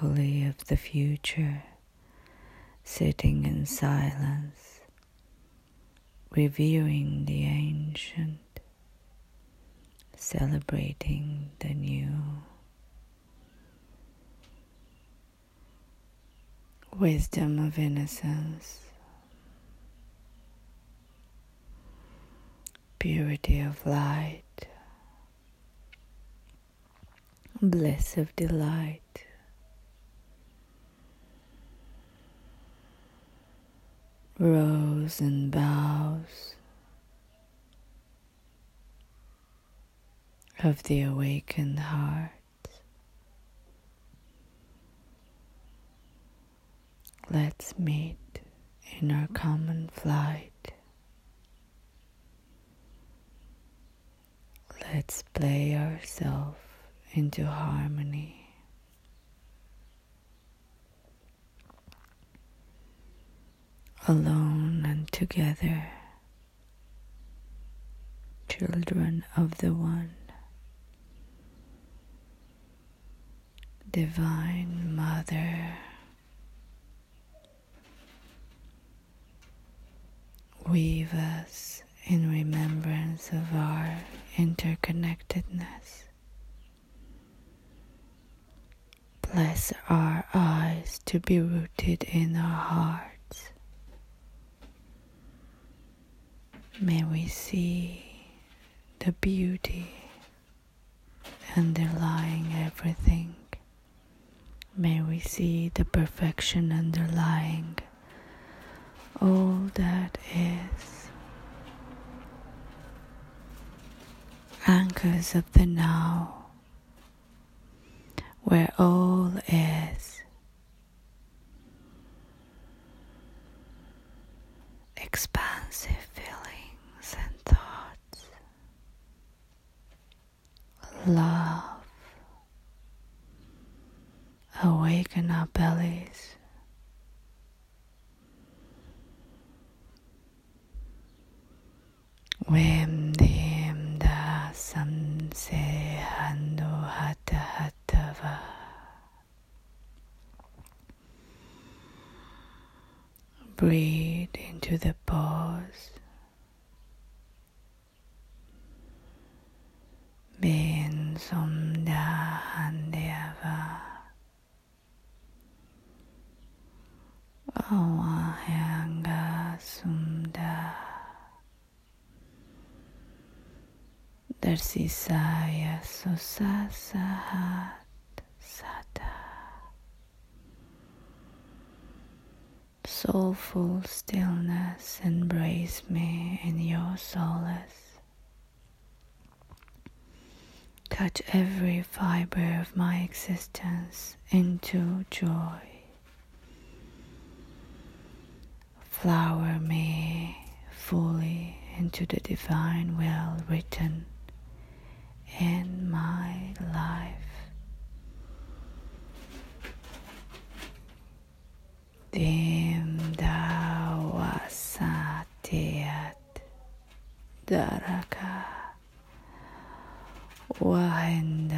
melancholy of the future, sitting in silence, reviewing the ancient, celebrating the new. Wisdom of innocence purity of light, bliss of delight. Rose and boughs of the awakened heart. Let's meet in our common flight. Let's play ourselves into harmony. Alone and together, children of the One, Divine Mother. Weave us in remembrance of our interconnectedness. Bless our eyes to be rooted in our hearts. May we see the beauty underlying everything. May we see the perfection underlying all that is. anchors of the now, where all is. Expansive feelings and thoughts, love, awaken our bellies. When Breathe into the pause. Darsisaya Susasahat Sata soulful stillness, embrace me in your solace. Touch every fiber of my existence into joy. Flower me fully into the divine will written in my life. Dim dawasatiat daraka wahendava